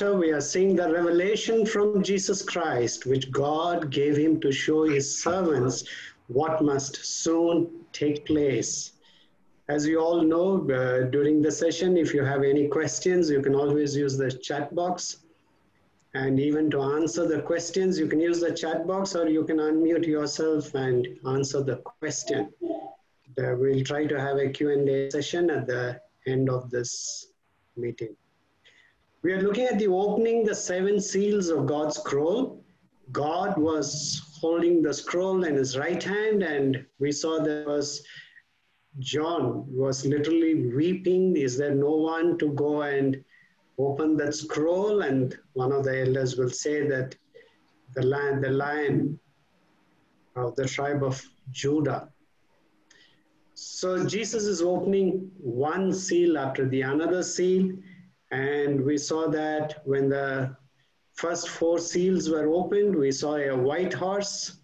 we are seeing the revelation from Jesus Christ, which God gave him to show his servants what must soon take place. As you all know, uh, during the session, if you have any questions, you can always use the chat box. And even to answer the questions, you can use the chat box or you can unmute yourself and answer the question. Uh, we'll try to have a Q&A session at the end of this meeting. We are looking at the opening the seven seals of God's scroll. God was holding the scroll in his right hand, and we saw there was John was literally weeping. Is there no one to go and open that scroll? And one of the elders will say that the lion, the lion of the tribe of Judah. So Jesus is opening one seal after the another seal and we saw that when the first four seals were opened, we saw a white horse,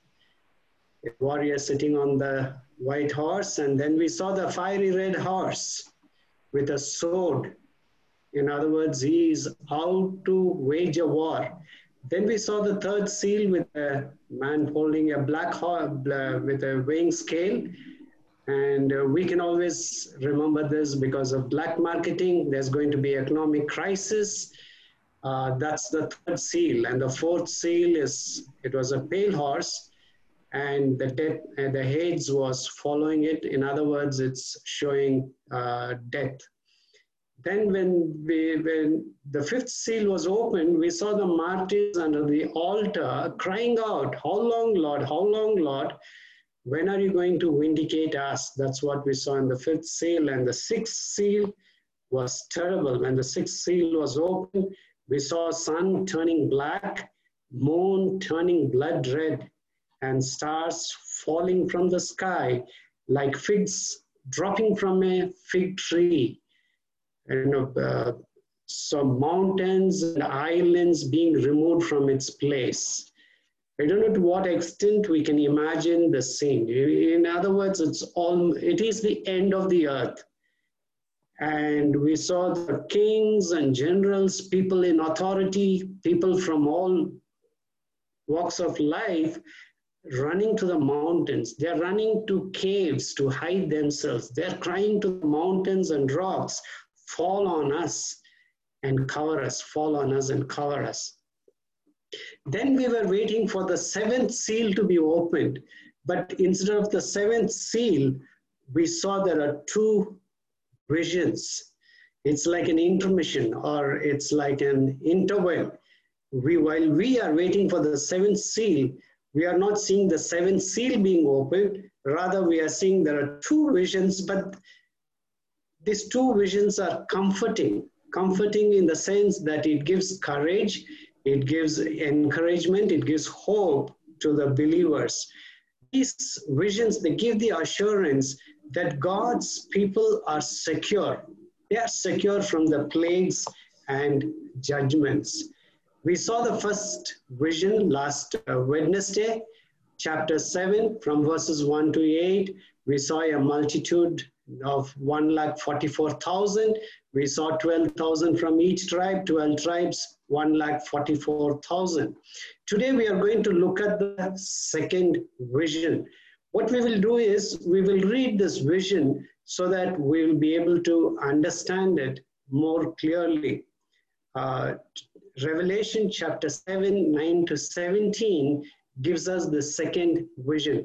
a warrior sitting on the white horse, and then we saw the fiery red horse with a sword. In other words, he is out to wage a war. Then we saw the third seal with a man holding a black horse with a weighing scale and uh, we can always remember this because of black marketing. There's going to be economic crisis. Uh, that's the third seal. And the fourth seal is, it was a pale horse and the, death, uh, the Hades was following it. In other words, it's showing uh, death. Then when, we, when the fifth seal was opened, we saw the martyrs under the altar crying out, how long, Lord, how long, Lord? When are you going to vindicate us? That's what we saw in the fifth seal. And the sixth seal was terrible. When the sixth seal was opened, we saw sun turning black, moon turning blood red, and stars falling from the sky like figs dropping from a fig tree. And uh, some mountains and islands being removed from its place. I don't know to what extent we can imagine the scene. In other words, it's all, it is the end of the earth. And we saw the kings and generals, people in authority, people from all walks of life running to the mountains. They're running to caves to hide themselves. They're crying to the mountains and rocks, fall on us and cover us, fall on us and cover us. Then we were waiting for the seventh seal to be opened. But instead of the seventh seal, we saw there are two visions. It's like an intermission or it's like an interval. We, while we are waiting for the seventh seal, we are not seeing the seventh seal being opened. Rather, we are seeing there are two visions, but these two visions are comforting. Comforting in the sense that it gives courage, it gives encouragement, it gives hope to the believers. These visions, they give the assurance that God's people are secure. They are secure from the plagues and judgments. We saw the first vision last uh, Wednesday, chapter 7, from verses 1 to 8. We saw a multitude of 1 lakh 44,000. We saw 12,000 from each tribe, 12 tribes, 1 lakh 44,000. Today we are going to look at the second vision. What we will do is we will read this vision so that we will be able to understand it more clearly. Uh, Revelation chapter 7, 9 to 17 gives us the second vision.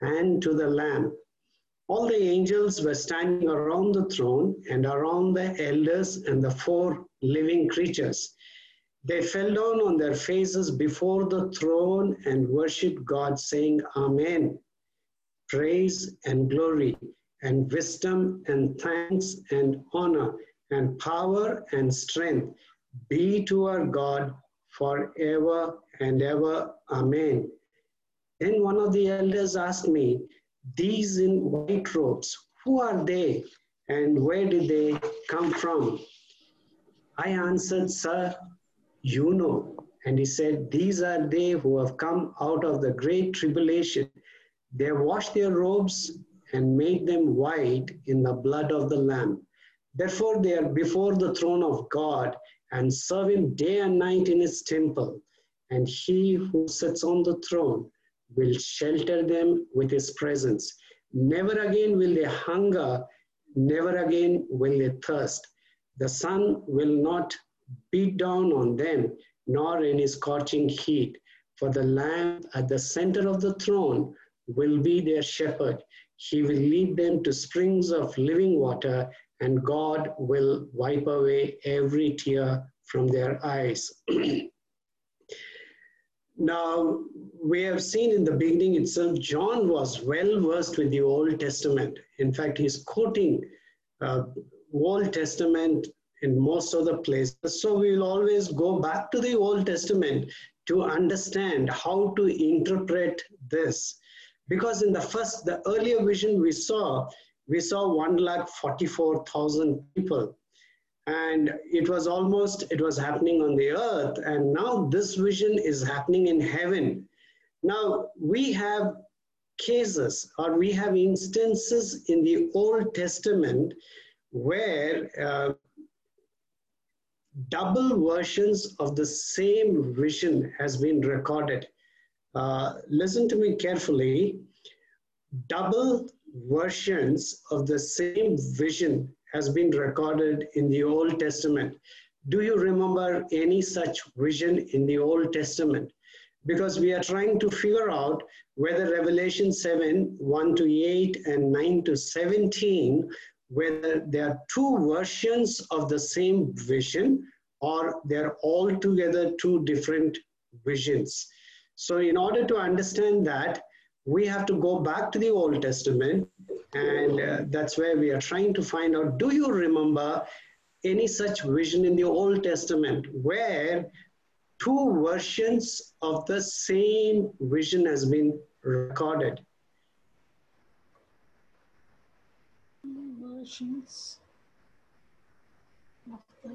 and to the Lamb. All the angels were standing around the throne and around the elders and the four living creatures. They fell down on their faces before the throne and worshiped God, saying, Amen. Praise and glory and wisdom and thanks and honor and power and strength be to our God forever and ever. Amen. Then one of the elders asked me, These in white robes, who are they and where did they come from? I answered, Sir, you know. And he said, These are they who have come out of the great tribulation. They have washed their robes and made them white in the blood of the Lamb. Therefore, they are before the throne of God and serve him day and night in his temple. And he who sits on the throne will shelter them with his presence. Never again will they hunger, never again will they thirst. The sun will not beat down on them, nor any scorching heat. For the Lamb at the center of the throne will be their shepherd. He will lead them to springs of living water, and God will wipe away every tear from their eyes. now, we have seen in the beginning itself, John was well versed with the Old Testament. In fact, he's quoting uh, Old Testament in most of the places. So we will always go back to the Old Testament to understand how to interpret this. Because in the first, the earlier vision we saw, we saw 1 lakh 44,000 people. And it was almost, it was happening on the earth. And now this vision is happening in heaven. Now we have cases or we have instances in the Old Testament where uh, double versions of the same vision has been recorded. Uh, listen to me carefully. Double versions of the same vision has been recorded in the Old Testament. Do you remember any such vision in the Old Testament? Because we are trying to figure out whether Revelation 7, 1 to 8 and 9 to 17 whether there are two versions of the same vision or they're altogether two different visions. So in order to understand that, we have to go back to the Old Testament and uh, that's where we are trying to find out, do you remember any such vision in the Old Testament where two versions of the same vision has been recorded? versions of the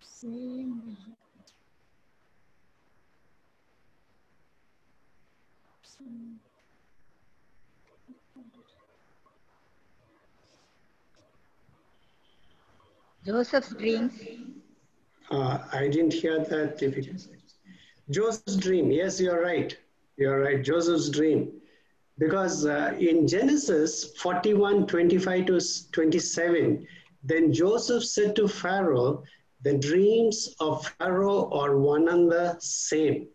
same vision. Joseph's dreams. Uh, I didn't hear that. If Joseph's dream, yes, you're right. You're right. Joseph's dream, because uh, in Genesis 41, 25 to 27, then Joseph said to Pharaoh, "The dreams of Pharaoh are one and the same.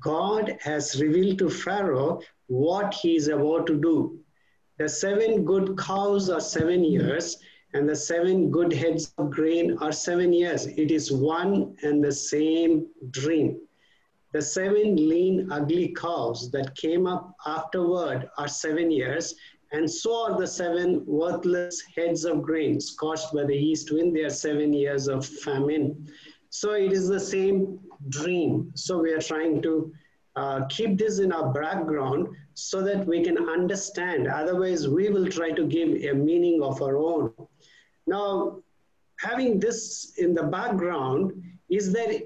God has revealed to Pharaoh what he is about to do. The seven good cows are seven years, and the seven good heads of grain are seven years. It is one and the same dream. The seven lean, ugly cows that came up afterward are seven years, and so are the seven worthless heads of grain scorched by the east wind. They are seven years of famine. So it is the same dream. So we are trying to uh, keep this in our background so that we can understand. Otherwise, we will try to give a meaning of our own. Now, having this in the background, is there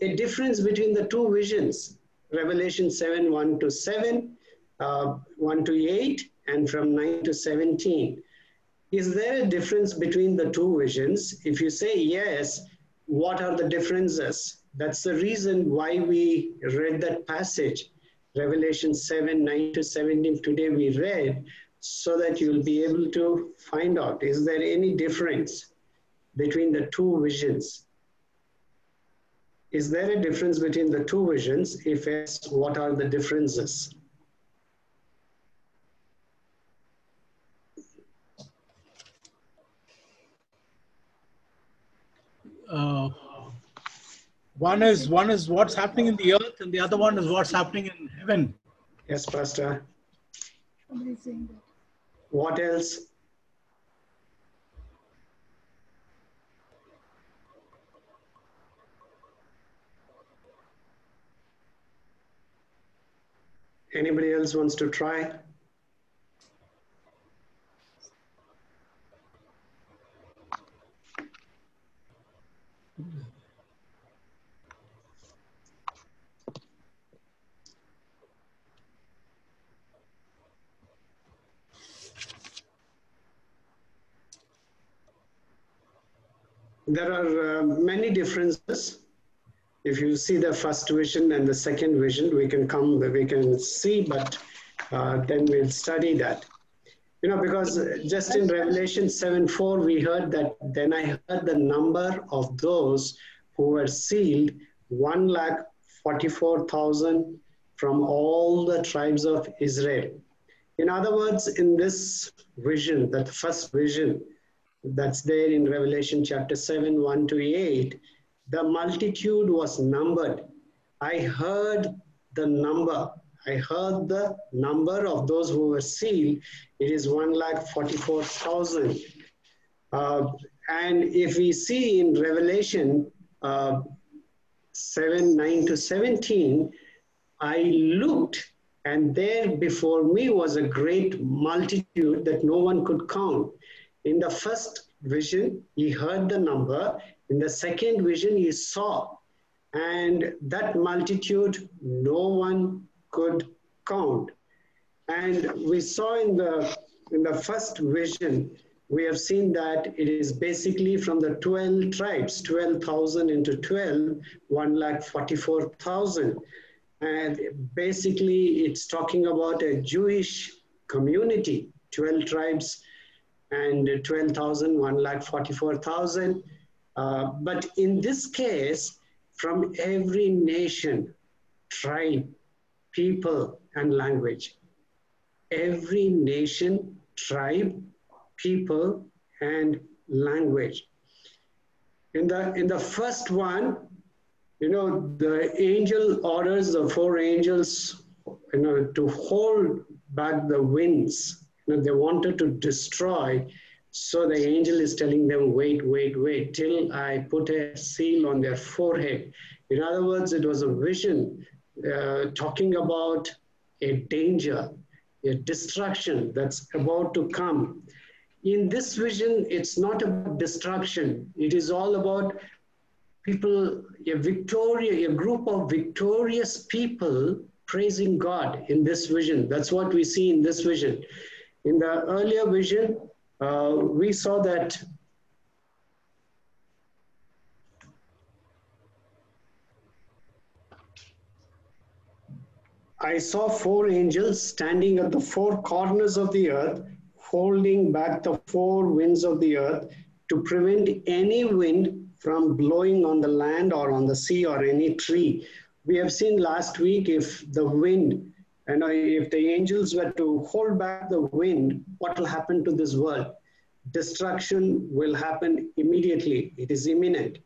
a difference between the two visions? Revelation 7 1 to 7, uh, 1 to 8, and from 9 to 17. Is there a difference between the two visions? If you say yes, what are the differences? That's the reason why we read that passage, Revelation 7 9 to 17. Today we read so that you'll be able to find out is there any difference between the two visions? Is there a difference between the two visions? If yes, what are the differences? uh, one is one is what's happening in the earth and the other one is what's happening in heaven Yes, Pastor. Somebody saying that. What else? Anybody else wants to try? There are uh, many differences. If you see the first vision and the second vision, we can come, we can see, but uh, then we'll study that. You know, because just in Revelation 7 4, we heard that then I heard the number of those who were sealed 1 lakh 44,000 from all the tribes of Israel. In other words, in this vision, that first vision, that's there in Revelation chapter 7, 1 to 8, the multitude was numbered. I heard the number. I heard the number of those who were sealed. It is 1 lakh 44,000. Uh, and if we see in Revelation uh, 7, 9 to 17, I looked and there before me was a great multitude that no one could count. In the first vision, he heard the number. In the second vision, he saw. And that multitude, no one could count. And we saw in the, in the first vision, we have seen that it is basically from the 12 tribes, 12,000 into 12, 1 lakh 44,000. And basically, it's talking about a Jewish community, 12 tribes and 12,000, 1 lakh 44,000. Uh, but in this case, from every nation, tribe, people, and language. Every nation, tribe, people, and language. In the, in the first one, you know, the angel orders the four angels, you know, to hold back the winds. They wanted to destroy. So the angel is telling them, wait, wait, wait, till I put a seal on their forehead. In other words, it was a vision uh, talking about a danger, a destruction that's about to come. In this vision, it's not about destruction. It is all about people, a victoria, a group of victorious people praising God in this vision. That's what we see in this vision. In the earlier vision, uh, we saw that I saw four angels standing at the four corners of the earth, holding back the four winds of the earth to prevent any wind from blowing on the land or on the sea or any tree. We have seen last week if the wind, and if the angels were to hold back the wind, what will happen to this world? Destruction will happen immediately. It is imminent.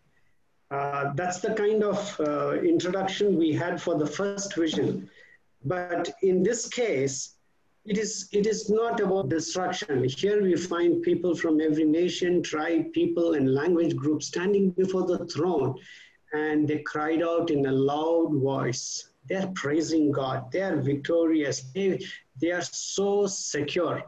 Uh, that's the kind of uh, introduction we had for the first vision. But in this case, it is, it is not about destruction. Here we find people from every nation, tribe, people, and language group standing before the throne, and they cried out in a loud voice. They're praising God. They are victorious. They, they are so secure.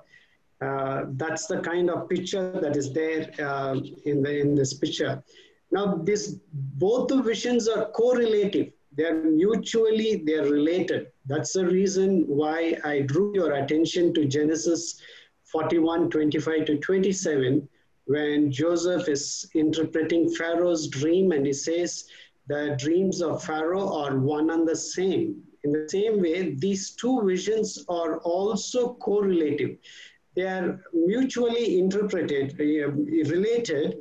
Uh, that's the kind of picture that is there uh, in, the, in this picture. Now, this, both the visions are correlative. They're mutually, they're related. That's the reason why I drew your attention to Genesis 41, 25 to 27, when Joseph is interpreting Pharaoh's dream and he says, the dreams of Pharaoh are one and the same. In the same way, these two visions are also correlative. They are mutually interpreted, uh, related,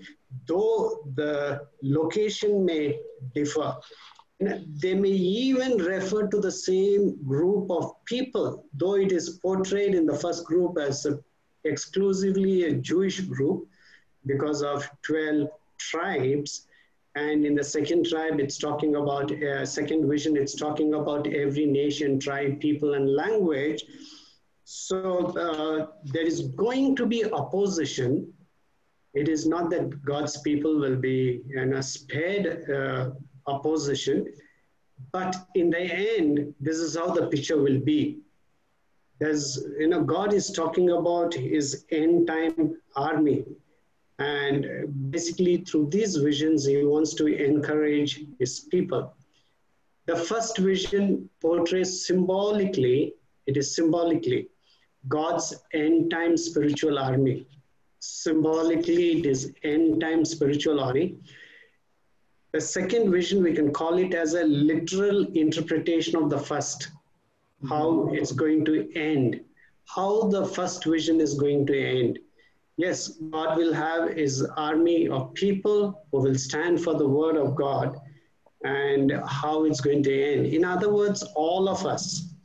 though the location may differ. They may even refer to the same group of people, though it is portrayed in the first group as a, exclusively a Jewish group because of 12 tribes. And in the second tribe, it's talking about, uh, second vision, it's talking about every nation, tribe, people, and language. So uh, there is going to be opposition. It is not that God's people will be you spared uh, opposition. But in the end, this is how the picture will be. There's, you know, God is talking about his end time army. And basically, through these visions, he wants to encourage his people. The first vision portrays symbolically, it is symbolically God's end time spiritual army. Symbolically, it is end time spiritual army. The second vision, we can call it as a literal interpretation of the first, how it's going to end, how the first vision is going to end. Yes, God will have his army of people who will stand for the word of God and how it's going to end. In other words, all of us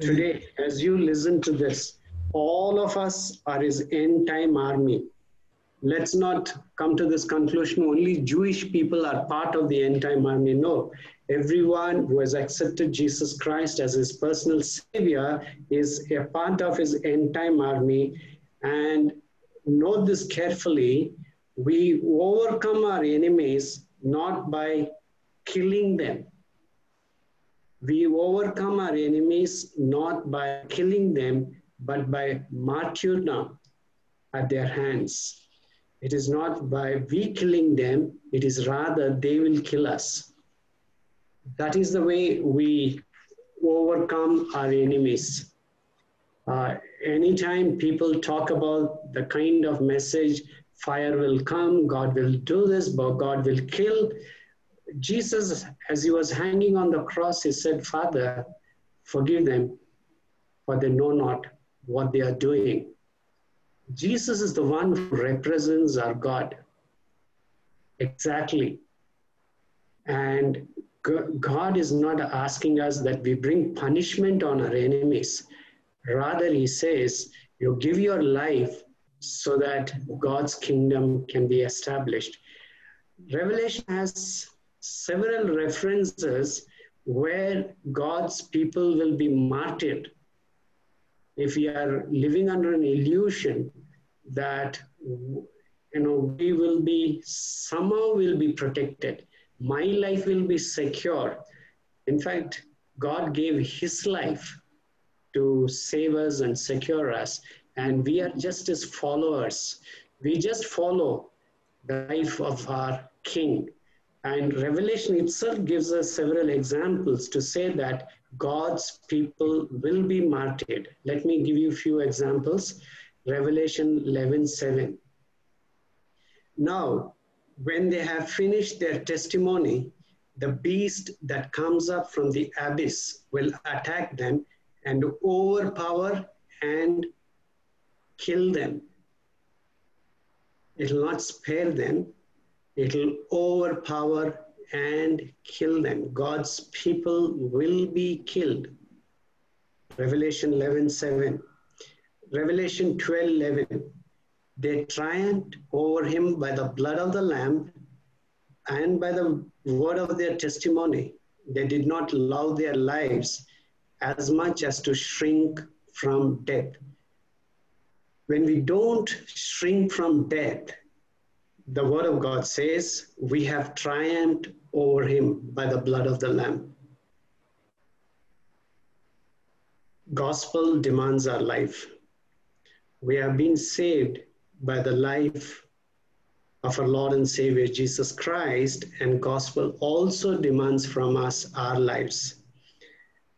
today, as you listen to this, all of us are his end time army. Let's not come to this conclusion only Jewish people are part of the end time army. No, everyone who has accepted Jesus Christ as his personal savior is a part of his end time army. And note this carefully we overcome our enemies not by killing them. We overcome our enemies not by killing them, but by martyrdom at their hands. It is not by we killing them, it is rather they will kill us. That is the way we overcome our enemies. Uh, anytime people talk about the kind of message, fire will come, God will do this, but God will kill, Jesus, as he was hanging on the cross, he said, Father, forgive them, for they know not what they are doing. Jesus is the one who represents our God. Exactly. And God is not asking us that we bring punishment on our enemies. Rather, He says, You give your life so that God's kingdom can be established. Revelation has several references where God's people will be martyred. If we are living under an illusion that you know we will be somehow will be protected, my life will be secure. In fact, God gave His life to save us and secure us, and we are just as followers. We just follow the life of our King and Revelation itself gives us several examples to say that God's people will be martyred. Let me give you a few examples. Revelation 11 7. Now, when they have finished their testimony, the beast that comes up from the abyss will attack them and overpower and kill them. It will not spare them, It'll overpower and kill them. God's people will be killed. Revelation 11 7. Revelation 12 11. They triumphed over him by the blood of the Lamb and by the word of their testimony. They did not love their lives as much as to shrink from death. When we don't shrink from death, the word of God says, we have triumphed over him by the blood of the Lamb. Gospel demands our life. We have been saved by the life of our Lord and Savior Jesus Christ, and gospel also demands from us our lives.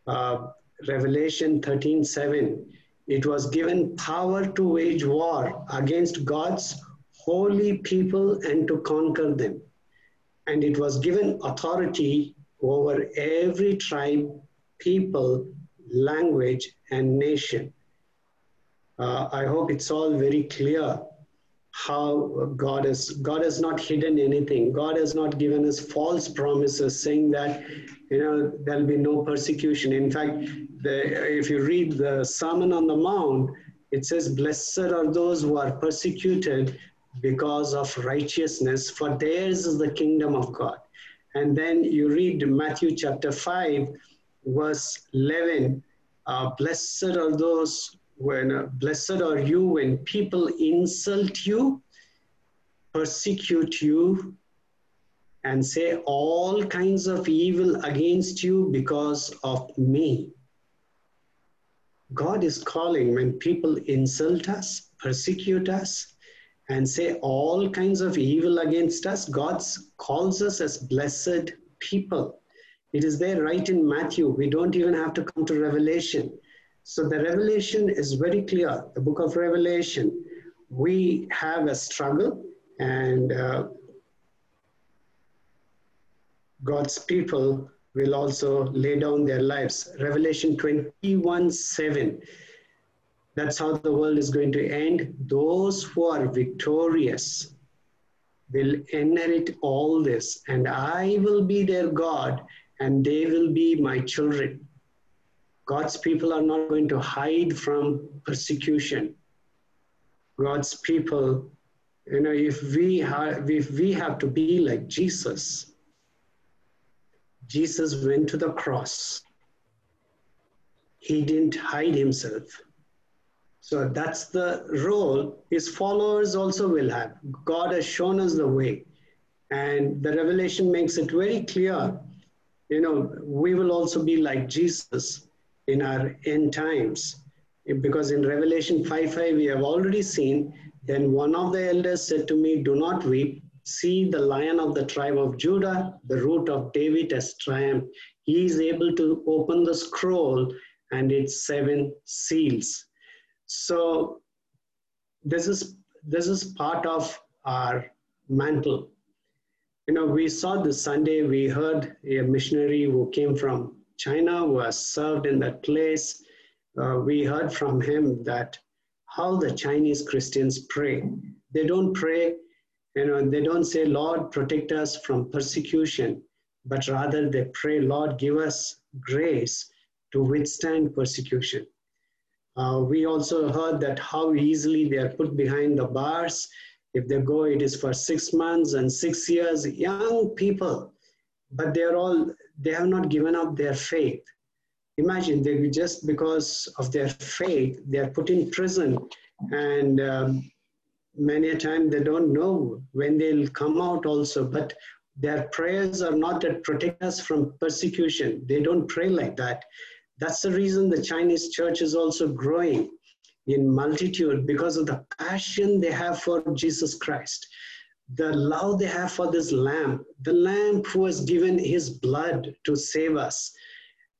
Uh, Revelation 13 7, it was given power to wage war against God's holy people and to conquer them. And it was given authority over every tribe, people, language, and nation. Uh, I hope it's all very clear how God has God has not hidden anything. God has not given us false promises saying that you know there'll be no persecution. In fact, the, if you read the Sermon on the Mount, it says, "Blessed are those who are persecuted because of righteousness, for theirs is the kingdom of God. And then you read Matthew chapter 5, verse 11 uh, Blessed are those when, uh, blessed are you when people insult you, persecute you, and say all kinds of evil against you because of me. God is calling when people insult us, persecute us, and say all kinds of evil against us. God calls us as blessed people. It is there right in Matthew. We don't even have to come to Revelation. So the Revelation is very clear. The book of Revelation, we have a struggle, and uh, God's people will also lay down their lives. Revelation 21 7. That's how the world is going to end. Those who are victorious will inherit all this, and I will be their God, and they will be my children. God's people are not going to hide from persecution. God's people, you know, if we have, if we have to be like Jesus, Jesus went to the cross. He didn't hide himself. So that's the role his followers also will have. God has shown us the way. And the revelation makes it very clear. You know, we will also be like Jesus in our end times. Because in Revelation 5 5, we have already seen, then one of the elders said to me, Do not weep. See, the lion of the tribe of Judah, the root of David, has triumphed. He is able to open the scroll and its seven seals. So, this is this is part of our mantle. You know, we saw this Sunday, we heard a missionary who came from China who has served in that place. Uh, we heard from him that how the Chinese Christians pray. They don't pray you know, they don't say, Lord, protect us from persecution, but rather they pray, Lord, give us grace to withstand persecution. Uh, we also heard that how easily they are put behind the bars. If they go, it is for six months and six years. Young people, but they're all, they have not given up their faith. Imagine they just because of their faith, they are put in prison. And um, many a time they don't know when they'll come out also. But their prayers are not that protect us from persecution. They don't pray like that. That's the reason the chinese church is also growing in multitude because of the passion they have for jesus christ the love they have for this lamb the lamb who has given his blood to save us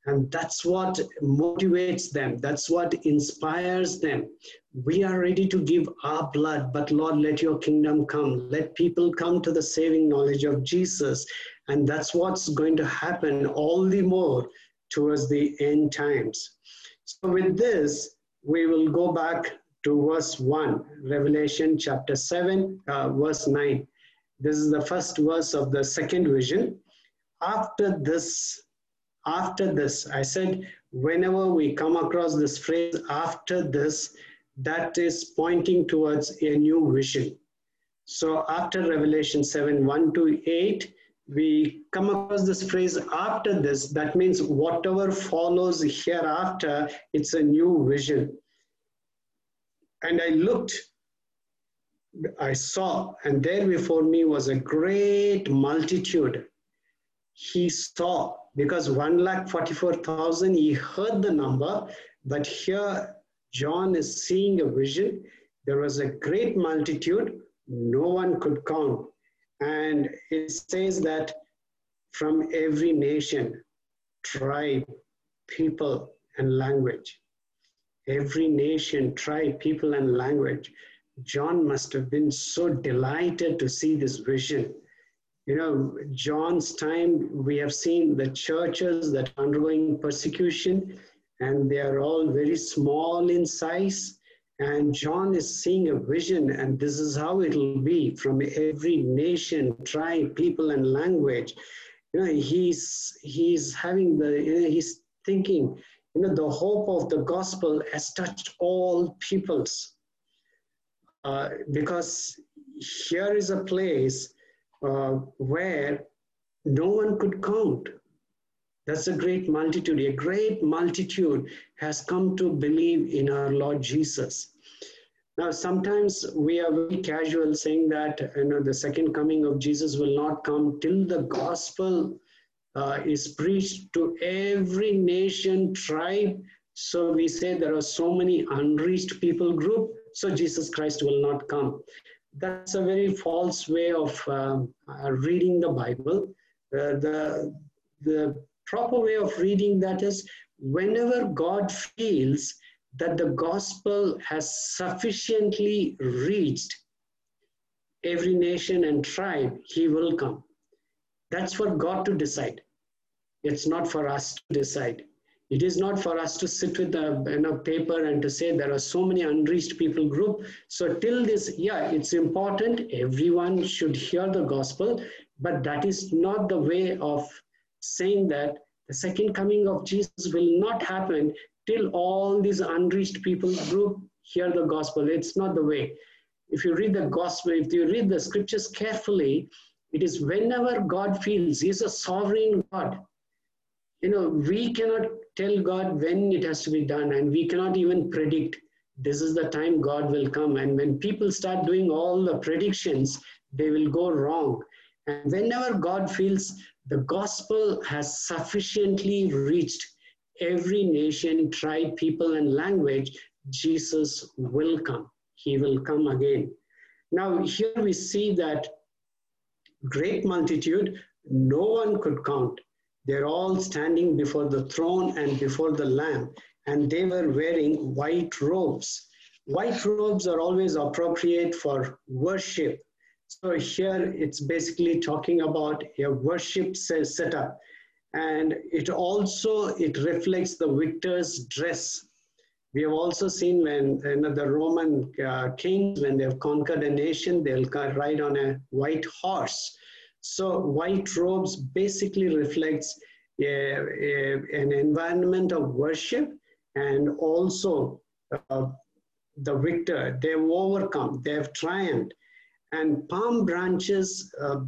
and that's what motivates them. That's what inspires them. We are ready to give our blood, but Lord, let your kingdom come. Let people come to the saving knowledge of Jesus. And that's what's going to happen all the more towards the end times. So, with this, we will go back to verse 1, Revelation chapter 7, uh, verse 9. This is the first verse of the second vision. After this, after this. I said, whenever we come across this phrase, after this, that is pointing towards a new vision. So after Revelation 7 1 to 8, we come across this phrase after this. That means whatever follows hereafter, it's a new vision. And I looked, I saw, and there before me was a great multitude. He saw because 1 lakh 44,000, he heard the number, but here John is seeing a vision. There was a great multitude, no one could count. And it says that from every nation, tribe, people, and language. Every nation, tribe, people, and language. John must have been so delighted to see this vision you know, John's time, we have seen the churches that are undergoing persecution, and they are all very small in size. And John is seeing a vision, and this is how it will be from every nation, tribe, people, and language. You know, he's he's having the you know, he's thinking, you know, the hope of the gospel has touched all peoples. Uh, because here is a place uh, where no one could count. That's a great multitude. A great multitude has come to believe in our Lord Jesus. Now, sometimes we are very casual saying that you know the second coming of Jesus will not come till the gospel uh, is preached to every nation, tribe, So we say there are so many unreached people group, so Jesus Christ will not come. That's a very false way of um, uh, reading the Bible. Uh, the, the proper way of reading that is whenever God feels that the gospel has sufficiently reached every nation and tribe, he will come. That's for God to decide. It's not for us to decide. It is not for us to sit with a you know, paper and to say there are so many unreached people group. So till this, yeah, it's important. Everyone should hear the gospel, but that is not the way of saying that the second coming of Jesus will not happen till all these unreached people group hear the gospel. It's not the way. If you read the gospel, if you read the scriptures carefully, it is whenever God feels He's a sovereign God. You know, we cannot tell God when it has to be done, and we cannot even predict this is the time God will come. And when people start doing all the predictions, they will go wrong. And whenever God feels the gospel has sufficiently reached every nation, tribe, people, and language, Jesus will come. He will come again. Now, here we see that great multitude, no one could count. They're all standing before the throne and before the Lamb, and they were wearing white robes. White robes are always appropriate for worship. So here it's basically talking about a worship setup. And it also, it reflects the victor's dress. We have also seen when you know, the Roman uh, kings, when they've conquered a nation, they'll ride on a white horse. So white robes basically reflects a, a, an environment of worship and also uh, the victor. They've overcome, they've triumphed. And palm branches, uh,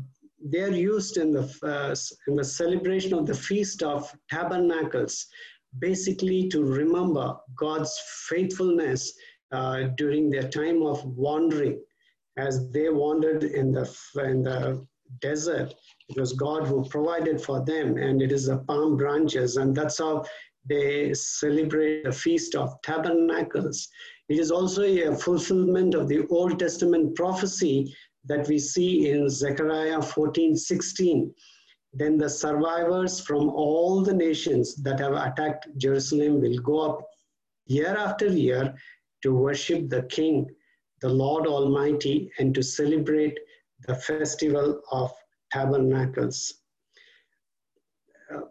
they're used in the, uh, in the celebration of the Feast of Tabernacles, basically to remember God's faithfulness uh, during their time of wandering as they wandered in the, in the desert. It was God who provided for them, and it is the palm branches, and that's how they celebrate the Feast of Tabernacles. It is also a fulfillment of the Old Testament prophecy that we see in Zechariah 14 16. Then the survivors from all the nations that have attacked Jerusalem will go up year after year to worship the King, the Lord Almighty, and to celebrate the festival of tabernacles. Uh,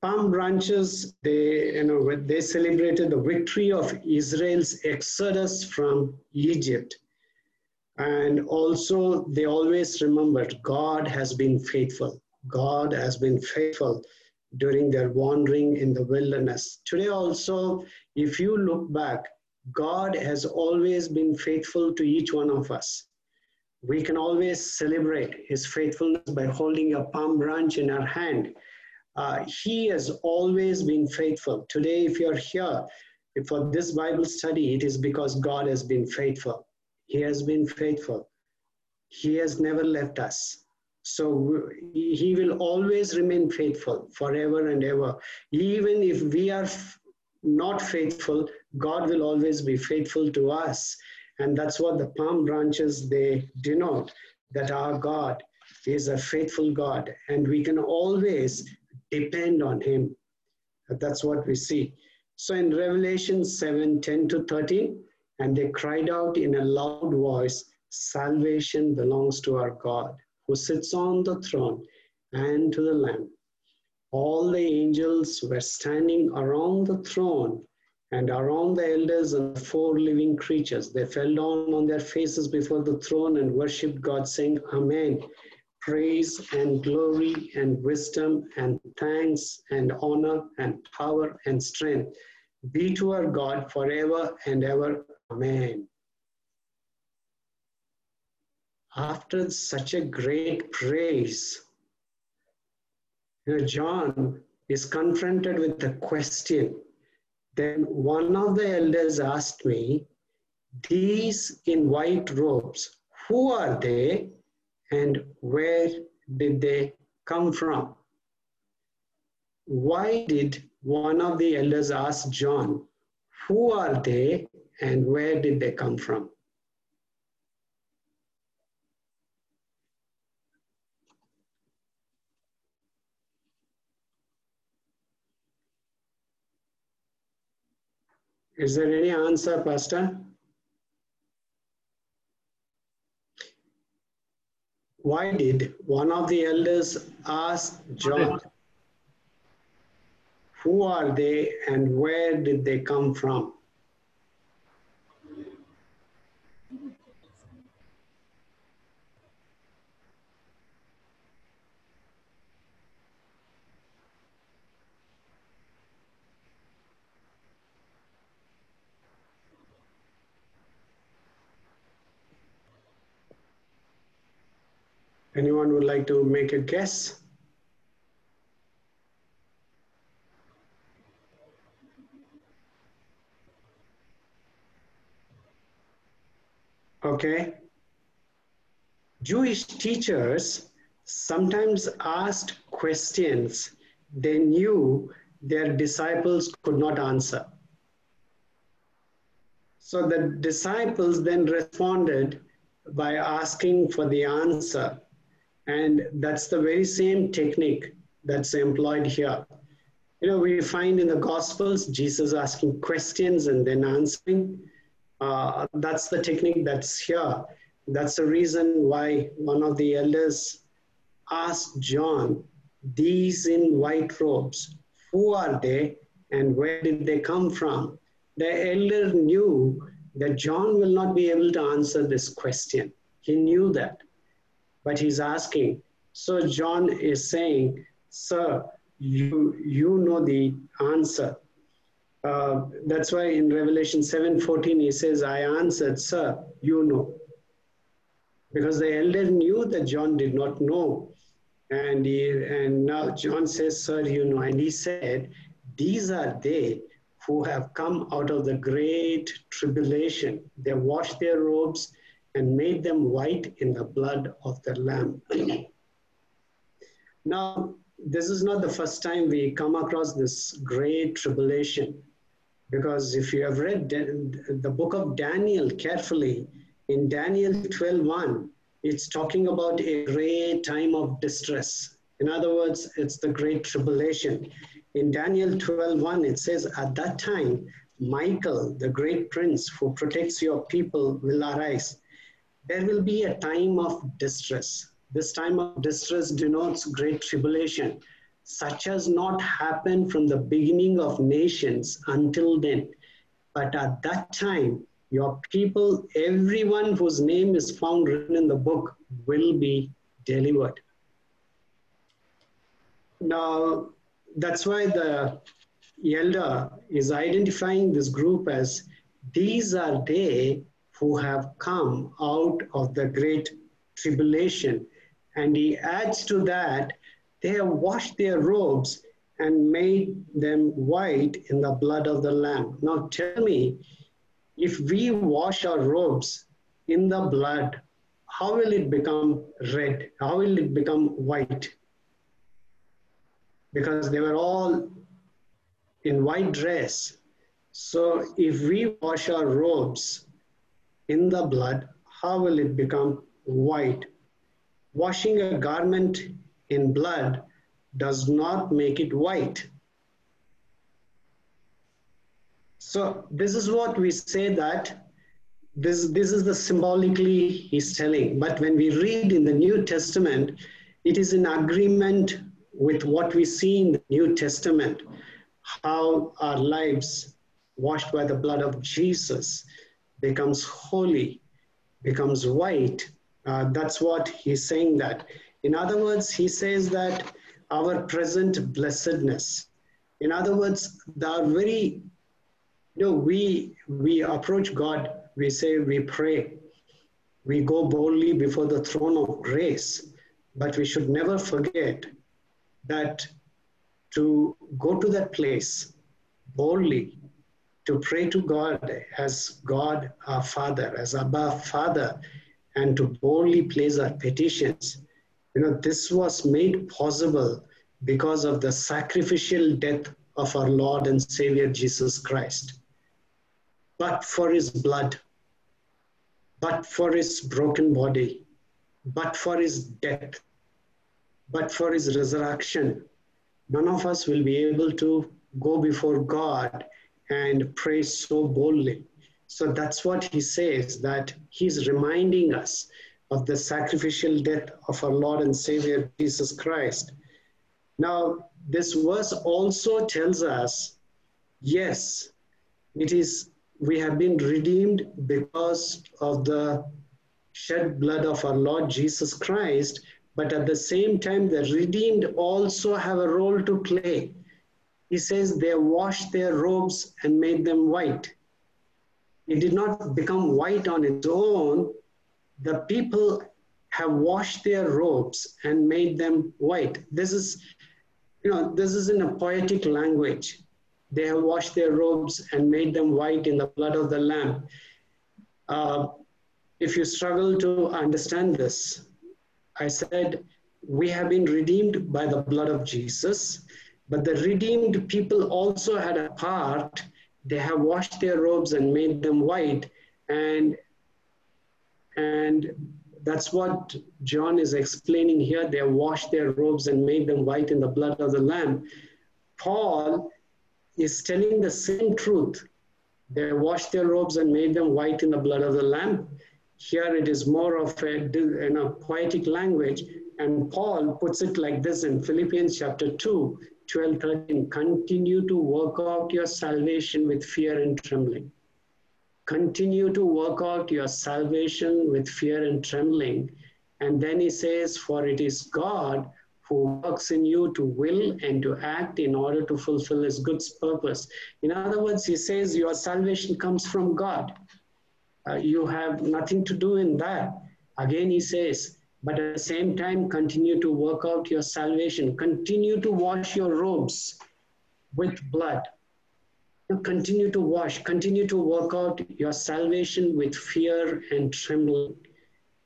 palm branches, they, you know, they celebrated the victory of Israel's exodus from Egypt. And also, they always remembered God has been faithful. God has been faithful during their wandering in the wilderness. Today, also, if you look back, God has always been faithful to each one of us we can always celebrate his faithfulness by holding a palm branch in our hand. Uh, he has always been faithful. Today, if you're here for this Bible study, it is because God has been faithful. He has been faithful. He has never left us. So he will always remain faithful forever and ever. Even if we are not faithful, God will always be faithful to us. And that's what the palm branches, they denote that our God is a faithful God and we can always depend on him. That's what we see. So in Revelation 7, 10 to 13, and they cried out in a loud voice, salvation belongs to our God who sits on the throne and to the Lamb. All the angels were standing around the throne and around the elders and the four living creatures, they fell down on their faces before the throne and worshiped God, saying, Amen. Praise and glory and wisdom and thanks and honor and power and strength be to our God forever and ever. Amen. After such a great praise, know, John is confronted with the question then one of the elders asked me, These in white robes, who are they and where did they come from? Why did one of the elders ask John, Who are they and where did they come from? Is there any answer, Pastor? Why did one of the elders ask John, Who are they and where did they come from? Anyone would like to make a guess? Okay. Jewish teachers sometimes asked questions they knew their disciples could not answer. So the disciples then responded by asking for the answer. And that's the very same technique that's employed here. You know, we find in the Gospels Jesus asking questions and then answering. Uh, that's the technique that's here. That's the reason why one of the elders asked John, These in white robes, who are they and where did they come from? The elder knew that John will not be able to answer this question. He knew that, but he's asking. So John is saying, Sir, you, you know the answer. Uh, that's why in Revelation 7:14 he says, I answered, Sir, you know. Because the elder knew that John did not know. And, he, and now John says, Sir, you know. And he said, These are they who have come out of the great tribulation. They washed their robes and made them white in the blood of the Lamb. now, this is not the first time we come across this great tribulation. Because if you have read the book of Daniel carefully, in Daniel 12:1, it's talking about a great time of distress. In other words, it's the great tribulation. In Daniel 12:1, it says, At that time, Michael, the great prince who protects your people, will arise. There will be a time of distress. This time of distress denotes great tribulation such as not happened from the beginning of nations until then. But at that time, your people, everyone whose name is found written in the book, will be delivered. Now, that's why the elder is identifying this group as these are they who have come out of the great tribulation. And he adds to that they have washed their robes and made them white in the blood of the Lamb. Now tell me, if we wash our robes in the blood, how will it become red? How will it become white? Because they were all in white dress. So if we wash our robes in the blood, how will it become white? Washing a garment in blood does not make it white. So this is what we say that this, this is the symbolically he's telling. But when we read in the New Testament, it is in agreement with what we see in the New Testament, how our lives washed by the blood of Jesus becomes holy, becomes white. Uh, that's what he's saying that. In other words, he says that our present blessedness. In other words, the very, you know, we, we approach God, we say, we pray, we go boldly before the throne of grace, but we should never forget that to go to that place boldly, to pray to God as God our Father, as Abba Father, and to boldly place our petitions you know, this was made possible because of the sacrificial death of our Lord and Savior Jesus Christ. but for his blood, but for his broken body, but for his death, but for his resurrection, none of us will be able to go before God and pray so boldly. So that's what he says, that he's reminding us of the sacrificial death of our Lord and Savior Jesus Christ. Now, this verse also tells us yes, it is, we have been redeemed because of the shed blood of our Lord Jesus Christ, but at the same time, the redeemed also have a role to play. He says they washed their robes and made them white. It did not become white on its own. The people have washed their robes and made them white. This is, you know, this is in a poetic language. They have washed their robes and made them white in the blood of the Lamb. Uh, if you struggle to understand this, I said, we have been redeemed by the blood of Jesus, but the redeemed people also had a part. They have washed their robes and made them white. And, and that's what John is explaining here. They washed their robes and made them white in the blood of the Lamb. Paul is telling the same truth. They washed their robes and made them white in the blood of the Lamb. Here it is more of a you know, poetic language. And Paul puts it like this in Philippians chapter 2, 12, 13. Continue to work out your salvation with fear and trembling. Continue to work out your salvation with fear and trembling. And then he says, For it is God who works in you to will and to act in order to fulfill his good purpose. In other words, he says, Your salvation comes from God. Uh, you have nothing to do in that. Again, he says, but at the same time, continue to work out your salvation. Continue to wash your robes with blood. Continue to wash, continue to work out your salvation with fear and trembling.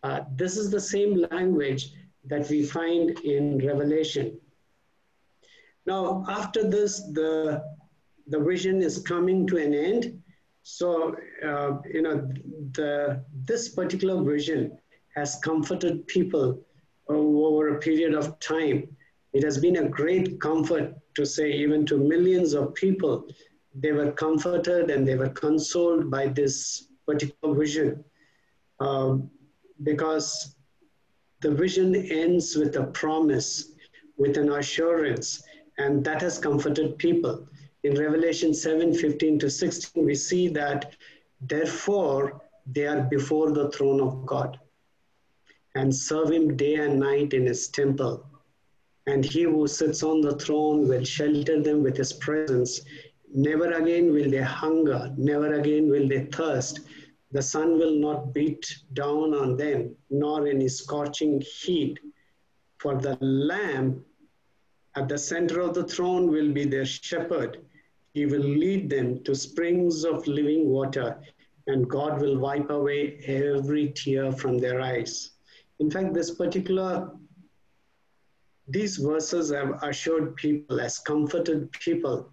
Uh, this is the same language that we find in Revelation. Now, after this, the, the vision is coming to an end. So, uh, you know, the, this particular vision has comforted people over a period of time. It has been a great comfort to say, even to millions of people, they were comforted and they were consoled by this particular vision. Um, because the vision ends with a promise, with an assurance, and that has comforted people. In Revelation 7 15 to 16, we see that therefore they are before the throne of God and serve him day and night in his temple. And he who sits on the throne will shelter them with his presence. Never again will they hunger, never again will they thirst. The sun will not beat down on them, nor any scorching heat. For the Lamb at the center of the throne will be their shepherd. He will lead them to springs of living water, and God will wipe away every tear from their eyes. In fact, this particular, these verses have assured people, as comforted people.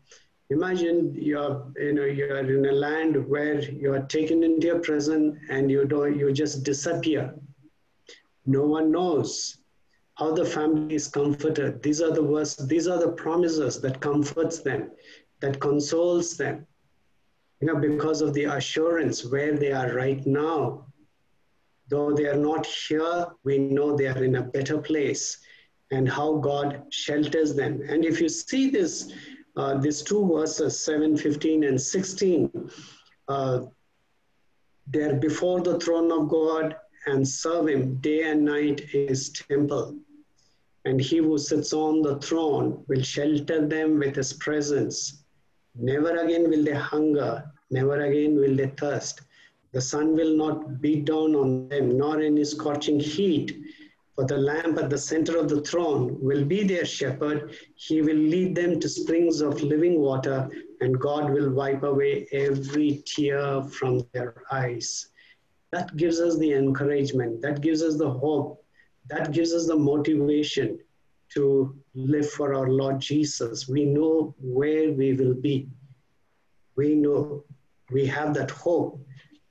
Imagine you're, you know, you're in a land where you're taken into a prison and you don't, you just disappear. No one knows how the family is comforted. These are the verses, these are the promises that comforts them, that consoles them. You know, because of the assurance where they are right now, Though they are not here, we know they are in a better place and how God shelters them. And if you see this, uh, these two verses, 7, 15, and 16, uh, they're before the throne of God and serve Him day and night in His temple. And He who sits on the throne will shelter them with His presence. Never again will they hunger, never again will they thirst. The sun will not beat down on them, nor any scorching heat. For the lamp at the center of the throne will be their shepherd. He will lead them to springs of living water, and God will wipe away every tear from their eyes. That gives us the encouragement, that gives us the hope, that gives us the motivation to live for our Lord Jesus. We know where we will be. We know we have that hope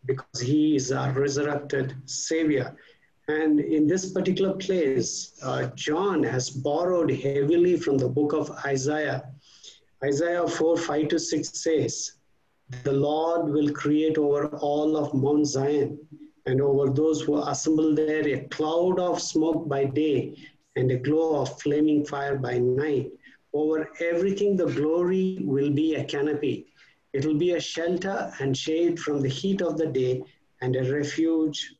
because he is our resurrected Savior. And in this particular place, uh, John has borrowed heavily from the book of Isaiah. Isaiah 4 5 to 6 says, The Lord will create over all of Mount Zion and over those who assemble there a cloud of smoke by day and a glow of flaming fire by night. Over everything, the glory will be a canopy. It will be a shelter and shade from the heat of the day and a refuge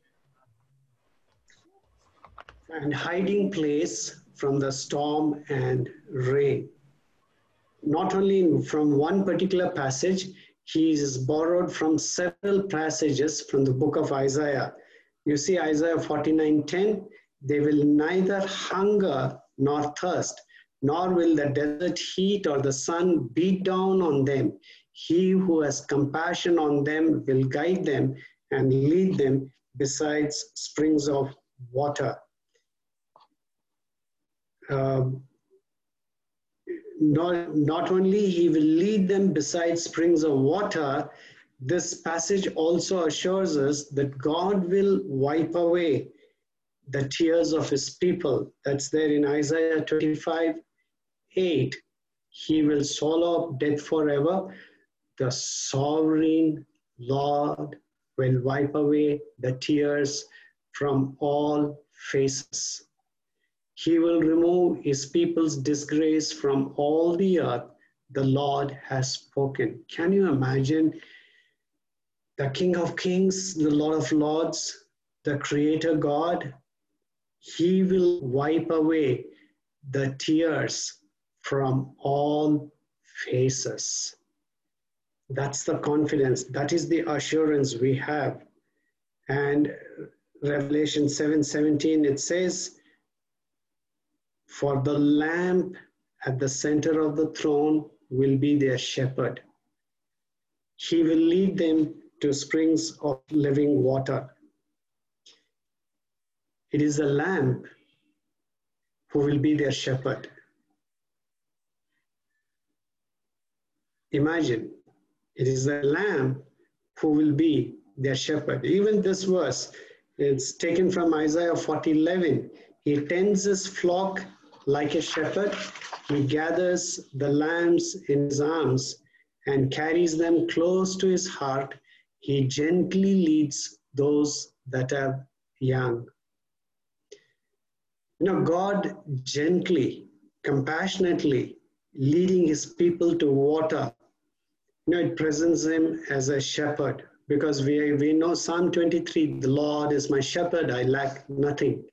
and hiding place from the storm and rain. Not only from one particular passage, he is borrowed from several passages from the book of Isaiah. You see Isaiah 49:10, they will neither hunger nor thirst, nor will the desert heat or the sun beat down on them. He who has compassion on them will guide them and lead them besides springs of water. Um, not, not only he will lead them beside springs of water, this passage also assures us that God will wipe away the tears of his people. That's there in Isaiah 25 8. He will swallow up death forever. The sovereign Lord will wipe away the tears from all faces. He will remove his people's disgrace from all the earth. The Lord has spoken. Can you imagine the King of Kings, the Lord of Lords, the Creator God? He will wipe away the tears from all faces. That's the confidence, that is the assurance we have. And Revelation 7:17 it says, for the lamp at the center of the throne will be their shepherd. He will lead them to springs of living water. It is the lamp who will be their shepherd. Imagine, it is the lamb who will be their shepherd. Even this verse, it's taken from Isaiah 40 11. He tends his flock like a shepherd. He gathers the lambs in his arms and carries them close to his heart. He gently leads those that are young. You know, God gently, compassionately leading his people to water. You know, it presents him as a shepherd because we, we know Psalm 23 the Lord is my shepherd, I lack nothing.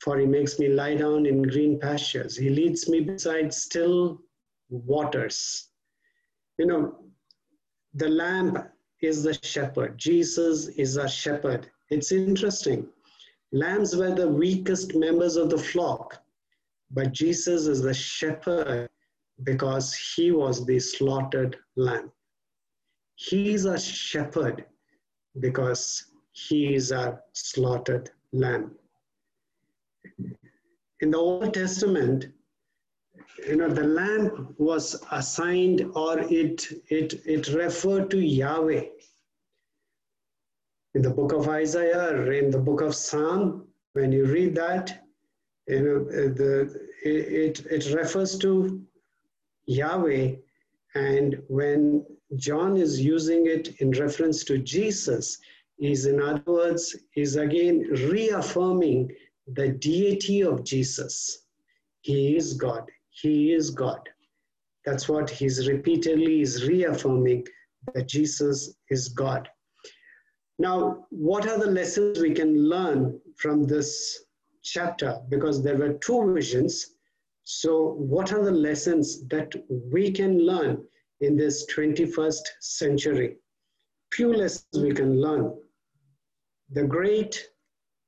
For he makes me lie down in green pastures. He leads me beside still waters. You know, the lamb is the shepherd. Jesus is our shepherd. It's interesting. Lambs were the weakest members of the flock, but Jesus is the shepherd because he was the slaughtered lamb. He is a shepherd because he is our slaughtered lamb. In the Old Testament, you know, the lamb was assigned or it, it, it referred to Yahweh. In the book of Isaiah, in the book of Psalm, when you read that, you know, the, it, it refers to Yahweh. And when John is using it in reference to Jesus, is in other words, is again reaffirming the deity of Jesus. He is God. He is God. That's what he's repeatedly is reaffirming that Jesus is God. Now, what are the lessons we can learn from this chapter? Because there were two visions. So, what are the lessons that we can learn in this 21st century? Few lessons we can learn. The great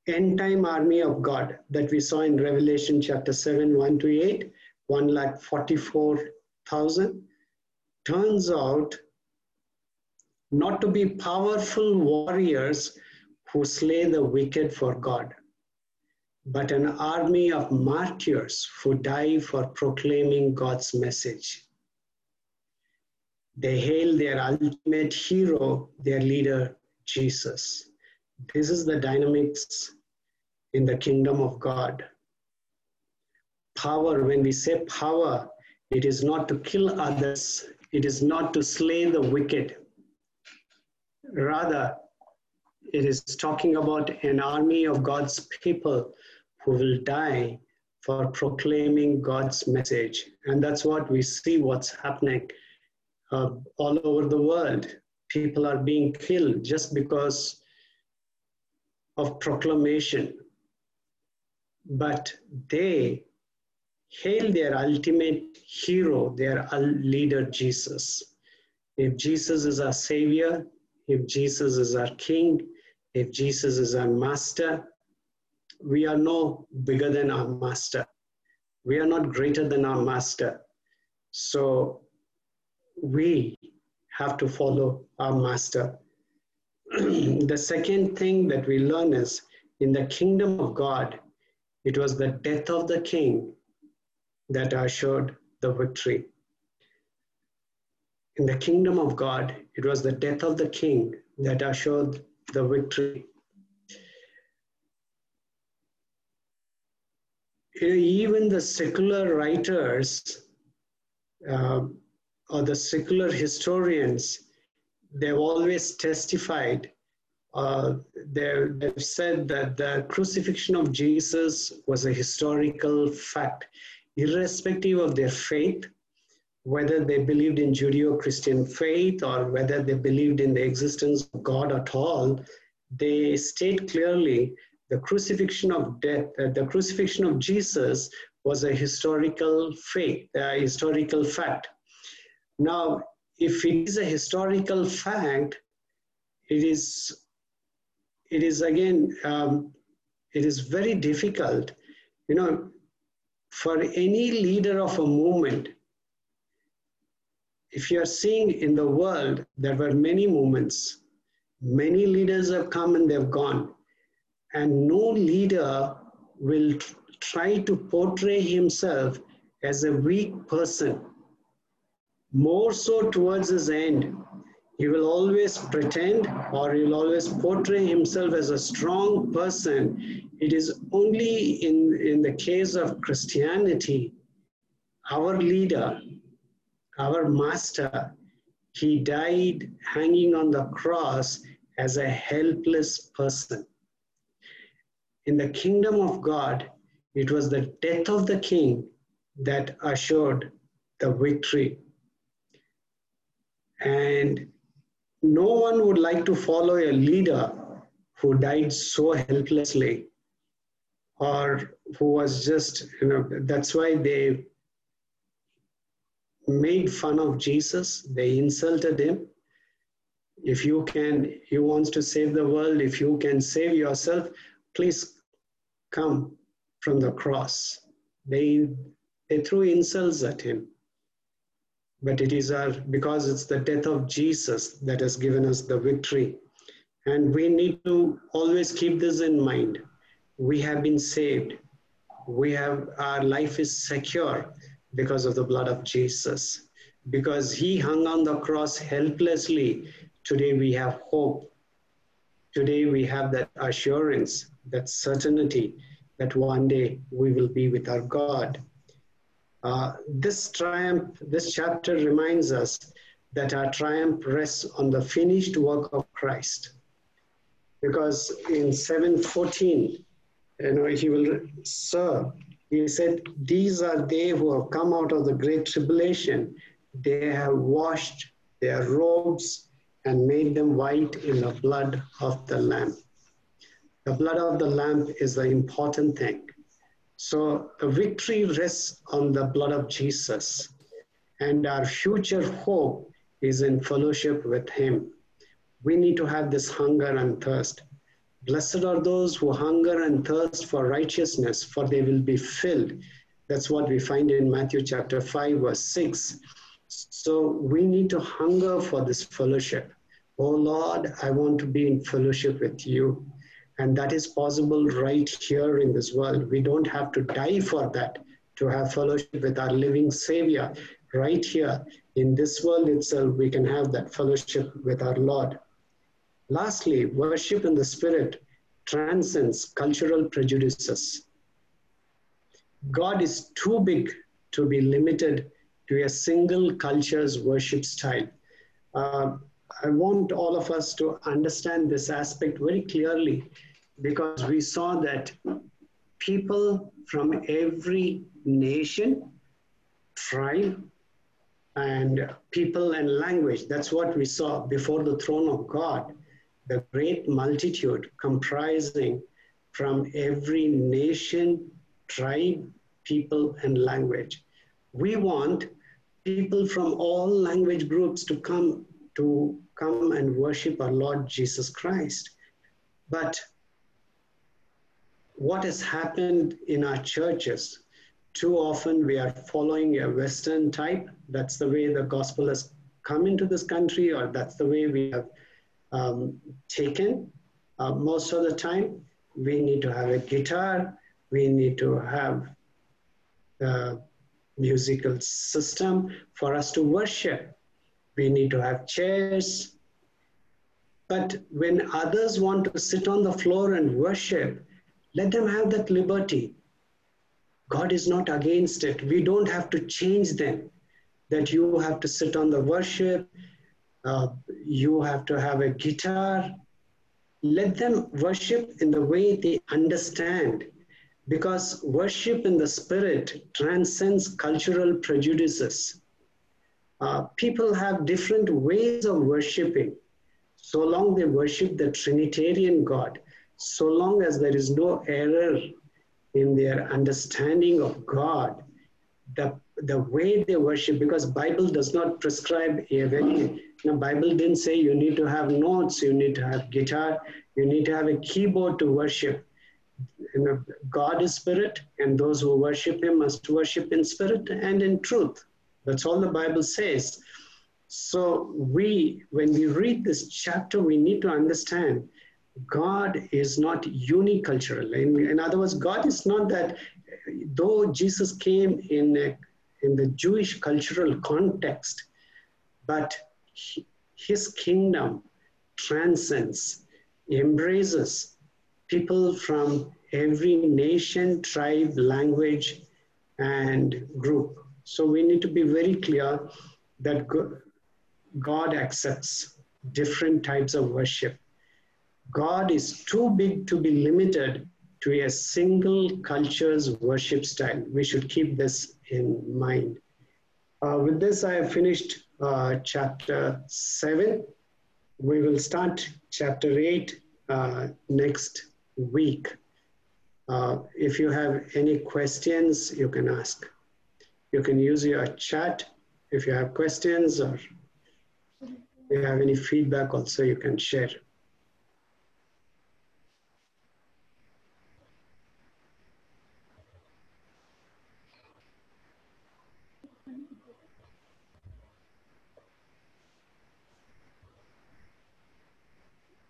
end time army of God that we saw in Revelation chapter 7, 1 to 8, 1 lakh 44,000, turns out not to be powerful warriors who slay the wicked for God, but an army of martyrs who die for proclaiming God's message. They hail their ultimate hero, their leader, Jesus. This is the dynamics in the kingdom of God. Power, when we say power, it is not to kill others, it is not to slay the wicked. Rather, it is talking about an army of God's people who will die for proclaiming God's message. And that's what we see what's happening uh, all over the world. People are being killed just because of proclamation. But they hail their ultimate hero, their leader, Jesus. If Jesus is our Savior, if Jesus is our King, if Jesus is our Master, we are no bigger than our Master. We are not greater than our Master. So we have to follow our Master. the second thing that we learn is in the kingdom of God, it was the death of the king that assured the victory. In the kingdom of God, it was the death of the king that assured the victory. Even the secular writers uh, or the secular historians, they've always testified, uh, they've, they've said that the crucifixion of Jesus was a historical fact irrespective of their faith, whether they believed in Judeo Christian faith or whether they believed in the existence of God at all, they state clearly the crucifixion of death, uh, the crucifixion of Jesus was a historical faith, a historical fact. Now, if it is a historical fact, it is, it is again, um, it is very difficult. You know, for any leader of a movement, if you are seeing in the world, there were many movements. Many leaders have come and they've gone. And no leader will try to portray himself as a weak person. More so towards his end, he will always pretend or he will always portray himself as a strong person it is only in, in the case of Christianity, our leader, our master, he died hanging on the cross as a helpless person. In the kingdom of God, it was the death of the king that assured the victory. And no one would like to follow a leader who died so helplessly or who was just, you know, that's why they made fun of Jesus, they insulted him. If you can, he wants to save the world, if you can save yourself, please come from the cross. They, they threw insults at him. But it is our, because it's the death of Jesus that has given us the victory. And we need to always keep this in mind we have been saved. We have, our life is secure because of the blood of Jesus. Because he hung on the cross helplessly, today we have hope. Today we have that assurance, that certainty that one day we will be with our God. Uh, this triumph, this chapter reminds us that our triumph rests on the finished work of Christ. Because in 714, you know, he will serve. He said, These are they who have come out of the great tribulation. They have washed their robes and made them white in the blood of the Lamb. The blood of the Lamb is the important thing. So the victory rests on the blood of Jesus, and our future hope is in fellowship with Him. We need to have this hunger and thirst. Blessed are those who hunger and thirst for righteousness, for they will be filled. That's what we find in Matthew chapter 5, verse 6. So we need to hunger for this fellowship. Oh Lord, I want to be in fellowship with you. And that is possible right here in this world. We don't have to die for that to have fellowship with our living Savior. right here in this world itself, we can have that fellowship with our Lord. Lastly, worship in the Spirit transcends cultural prejudices. God is too big to be limited to a single culture's worship style. Uh, I want all of us to understand this aspect very clearly because we saw that people from every nation, tribe, and people and language, that's what we saw before the throne of God, the great multitude comprising from every nation, tribe, people, and language. We want people from all language groups to come to come and worship our Lord Jesus Christ. But what has happened in our churches, too often we are following a Western type. That's the way the gospel has come into this country, or that's the way we have um, taken. Uh, most of the time, we need to have a guitar, we need to have a musical system for us to worship. We need to have chairs. But when others want to sit on the floor and worship, let them have that liberty. God is not against it. We don't have to change them. That you have to sit on the worship, uh, you have to have a guitar. Let them worship in the way they understand because worship in the spirit transcends cultural prejudices. Uh, people have different ways of worshiping. So long they worship the Trinitarian God, so long as there is no error in their understanding of God, the, the way they worship, because Bible does not prescribe a very, Bible didn't say you need to have notes, you need to have guitar, you need to have a keyboard to worship. You know, God is spirit, and those who worship him must worship in spirit and in truth. That's all the Bible says. So we, when we read this chapter, we need to understand God is not unicultural. In, in other words, God is not that, though Jesus came in, a, in the Jewish cultural context, but he, his kingdom transcends, embraces people from every nation, tribe, language, and group. So we need to be very clear that God accepts different types of worship. God is too big to be limited to a single culture's worship style. We should keep this in mind. Uh, with this, I have finished uh, chapter 7. We will start chapter 8 uh, next week. Uh, if you have any questions, you can ask. You can use your chat if you have questions or you have any feedback also you can share.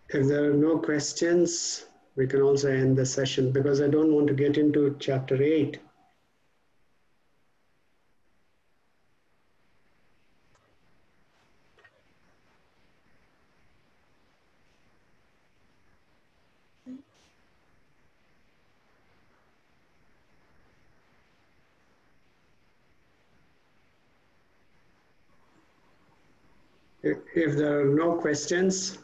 If there are no questions, we can also end the session because I don't want to get into chapter 8. If there are no questions,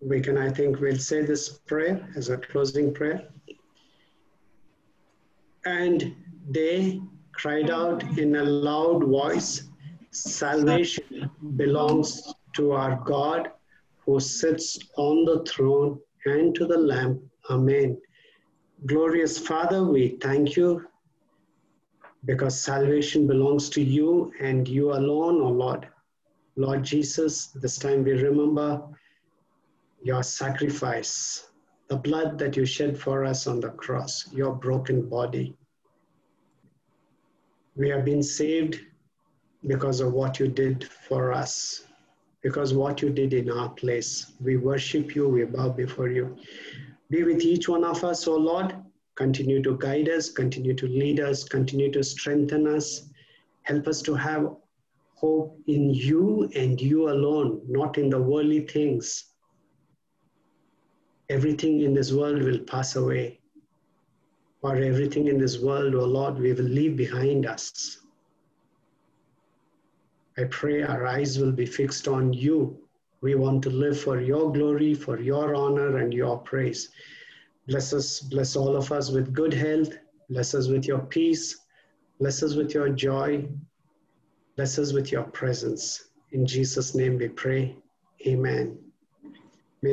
we can, I think, we'll say this prayer as a closing prayer. And they cried out in a loud voice, Salvation belongs to our God who sits on the throne and to the Lamb. Amen. Glorious Father, we thank you because salvation belongs to you and you alone, O oh Lord. Lord Jesus, this time we remember your sacrifice, the blood that you shed for us on the cross, your broken body. We have been saved because of what you did for us, because what you did in our place. We worship you, we bow before you. Be with each one of us, O Lord. Continue to guide us, continue to lead us, continue to strengthen us, Help us to have hope in you and you alone, not in the worldly things. Everything in this world will pass away, or everything in this world, oh Lord, we will leave behind us. I pray our eyes will be fixed on you. We want to live for your glory, for your honor, and your praise. Bless us, bless all of us with good health. Bless us with your peace. Bless us with your joy. Bless us with your presence. In Jesus' name we pray. Amen.